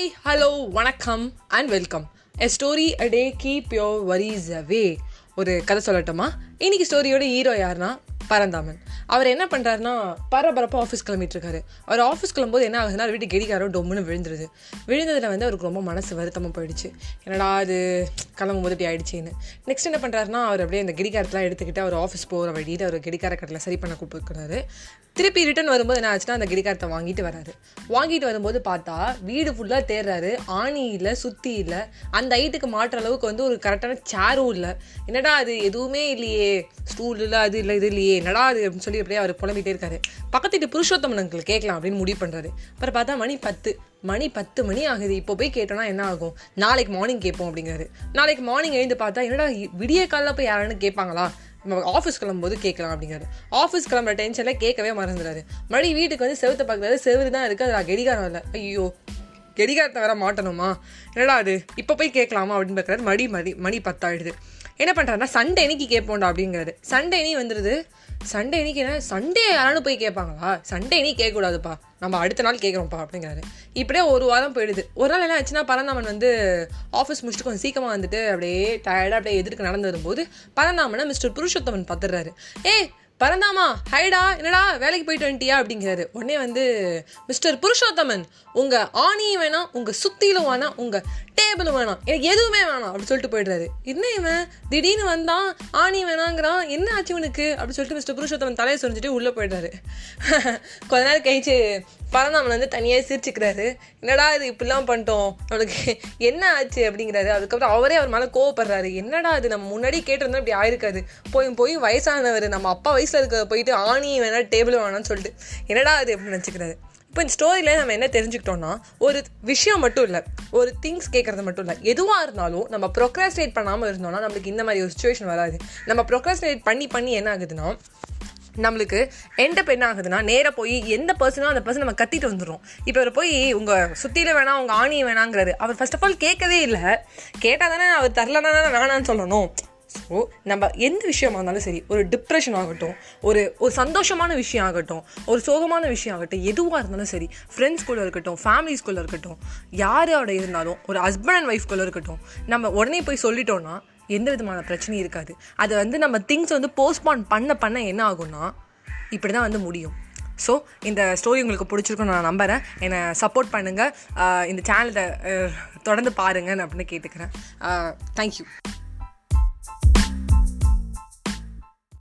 Hi hello வணக்கம் and welcome a story a day keep your worries away ஒரு கதை சொல்லட்டுமா? இன்னைக்கு ஸ்டோரியோட ஹீரோ யாருன்னா பரந்தாமன். அவர் என்ன பண்ணுறாருன்னா பரபரப்பாக ஆஃபீஸ் கிளம்பிட்டுருக்காரு. அவர் ஆஃபீஸ் கிளம்போது என்ன ஆகுதுன்னா அவர் வீட்டு கெடிக்காரோ டொம்முன்னு விழுந்துருது. விழுந்ததில் வந்து அவருக்கு ரொம்ப மனசு வருத்தமாக போயிடுச்சு. என்னடா அது கிளம்பும் போது இப்படி ஆயிடுச்சுன்னு. நெக்ஸ்ட் என்ன பண்ணுறாருன்னா அவர் அப்படியே அந்த கெடிக்காரத்தெலாம் எடுத்துக்கிட்டு அவர் ஆஃபீஸ் போகிற வழியில் அவர் கெடிக்கார கட்டில் சரி பண்ண கூப்பிட்டுருக்காரு. திருப்பி ரிட்டர்ன் வரும்போது என்ன ஆச்சுன்னா அந்த கெடிக்காரத்தை வாங்கிட்டு வராரு. வாங்கிட்டு வரும்போது பார்த்தா வீடு ஃபுல்லாக தேடுறாரு ஆணி இல்லை சுத்தி இல்லை. அந்த ஹைட்டுக்கு மாட்டுற அளவுக்கு வந்து ஒரு கரெக்டான சேரும் இல்லை. என்னடா அது எதுவுமே இல்லையே. ஸ்டூல் இல்லை அது இல்லை இது இல்லையே. என்னடா அது அப்படின்னு சொல்லி அப்படியே அவர் புலம்பிட்டே இருக்காரு. பக்கத்து வீட்டு புருஷோத்தமன் அங்கிள் கேட்கலாம் அப்படின்னு முடிவு பண்ணுறாரு அப்புறம் பார்த்தா மணி பத்து. மணி பத்து மணி ஆகுது. இப்போ போய் கேட்டோம்னா என்ன ஆகும்? நாளைக்கு மார்னிங் கேட்போம் அப்படிங்கிறாரு. நாளைக்கு மார்னிங் எழுந்து பார்த்தா என்னடா விடிய காலைல போய் யாரானு கேட்பாங்களா? நம்ம ஆஃபீஸ் கிளம்பும்போது கேட்கலாம் அப்படிங்கிறாரு. ஆஃபீஸ் கிளம்புற டென்ஷனில் கேட்கவே மறந்துடுறாரு மறுபடியும் வீட்டுக்கு வந்து செவத்தை பார்க்குறாரு. செவரு தான் இருக்குது அதில் கெடிகாரம் இல்லை. ஐயோ கெடிகாரத்தை வேற மாட்டணுமா? என்னடா அது இப்போ போய் கேட்கலாமா அப்படின்னு பார்க்குறாரு. மடி மதி மணி பத்தாயிடுது. என்ன பண்ணுறாருன்னா சண்டே அன்னைக்கு கேட்போண்டா அப்படிங்கிறது. சண்டே அன்னி வந்துடுது சண்டே அன்னைக்கு என்ன? சண்டே யாராலும் போய் கேட்பாங்களா? சண்டே அன்னி கேட்கக்கூடாதுப்பா. நம்ம அடுத்த நாள் கேட்குறோம்ப்பா அப்படிங்கிறாரு. இப்படியே ஒரு வாரம் போயிடுது. ஒரு நாள் என்ன ஆச்சுன்னா பரந்தாமன் வந்து ஆஃபீஸ் முடிச்சுட்டு கொஞ்சம் சீக்கிரமாக வந்துட்டு அப்படியே டயர்டாக அப்படியே எதிர்க்கு நடந்து வரும்போது பரந்தாமனை மிஸ்டர் புருஷோத்தமன் பார்த்துடுறாரு. ஏ பரந்தாமா ஹைடா என்னடா வேலைக்கு போயிட்டு வந்துட்டியா? அப்படிங்கிறாரு. உடனே வந்து மிஸ்டர் புருஷோத்தமன் உங்கள் ஆணியும் வேணாம் உங்கள் சுத்தியிலும் வேணாம் உங்கள் டேபிளும் வேணாம் எனக்கு எதுவுமே வேணாம் அப்படின்னு சொல்லிட்டு போயிடுறாரு. என்ன இவன்? திடீர்னு வந்தான் ஆணி வேணாங்கிறான் என்ன ஆச்சு இவனுக்கு? அப்படின்னு சொல்லிட்டு மிஸ்டர் புருஷோத்தமன் தலையை சொரிஞ்சுட்டு உள்ளே போயிடுறாரு. கொஞ்ச நேரம் கழிச்சு பரந்தாமன் வந்து தனியாக சிரிச்சுக்கிறாரு. என்னடா இது இப்படிலாம் பண்ணிட்டோம்? அவனுக்கு என்ன ஆச்சு? அப்படிங்கிறாரு. அதுக்கப்புறம் அவரே அவர் மேலே கோவப்படுறாரு. என்னடா இது? நம்ம முன்னாடி கேட்டிருந்தா இப்படி ஆயிருக்காது. போய் போய் வயசானவர். நம்ம அப்பா வயசில் இருக்க போயிட்டு ஆணி வேணா டேபிள் வேணாம்னு சொல்லிட்டு. என்னடா அது அப்படின்னு நினச்சிக்கிறாரு. இப்போ இந்த ஸ்டோரியில் நம்ம என்ன தெரிஞ்சுக்கிட்டோம்னா ஒரு விஷயம் மட்டும் இல்லை. ஒரு திங்ஸ் கேட்குறது மட்டும் இல்லை. எதுவாக இருந்தாலும் நம்ம ப்ரொக்ராஸ்டேட் பண்ணாமல் இருந்தோம்னா நம்மளுக்கு இந்த மாதிரி ஒரு சுச்சுவேஷன் வராது. நம்ம ப்ரொக்ராஸ்டேட் பண்ணி பண்ணி என்ன ஆகுதுன்னா நம்மளுக்கு எந்த என்ன ஆகுதுன்னா நேராக போய் எந்த பர்சனோ அந்த பர்சன் நம்ம கத்திட்டு வந்துடும் இப்போ அவர் போய் உங்கள் சுற்றியில் வேணாம் உங்கள் ஆணியை வேணாங்கிறாரு. அவர் ஃபர்ஸ்ட் ஆஃப் ஆல் கேட்கவே இல்லை. கேட்டால் தானே அவர் தரலனா தானே வேணான்னு சொல்லணும். ஸோ நம்ம எந்த விஷயமா இருந்தாலும் சரி ஒரு டிப்ரெஷன் ஆகட்டும் ஒரு ஒரு சந்தோஷமான விஷயம் ஆகட்டும் ஒரு சோகமான விஷயம் ஆகட்டும் எதுவாக இருந்தாலும் சரி ஃப்ரெண்ட்ஸ்குள்ளே இருக்கட்டும் ஃபேமிலிஸ்குள்ளே இருக்கட்டும் யாரோட இருந்தாலும் ஒரு ஹஸ்பண்ட் அண்ட் ஒய்ஃப்குள்ளே இருக்கட்டும் நம்ம உடனே போய் சொல்லிட்டோன்னா எந்த விதமான பிரச்சனையும் இருக்காது. அதை வந்து நம்ம திங்ஸ் வந்து போஸ்ட்பான் பண்ண பண்ண என்ன ஆகும்னா இப்படி தான் வந்து முடியும். ஸோ இந்த ஸ்டோரி உங்களுக்கு பிடிச்சிருக்குன்னு நான் நம்புகிறேன் என்னை சப்போர்ட் பண்ணுங்கள் இந்த சேனலை தொடர்ந்து பாருங்கன்னு அப்படின்னு கேட்டுக்கிறேன். தேங்க்யூ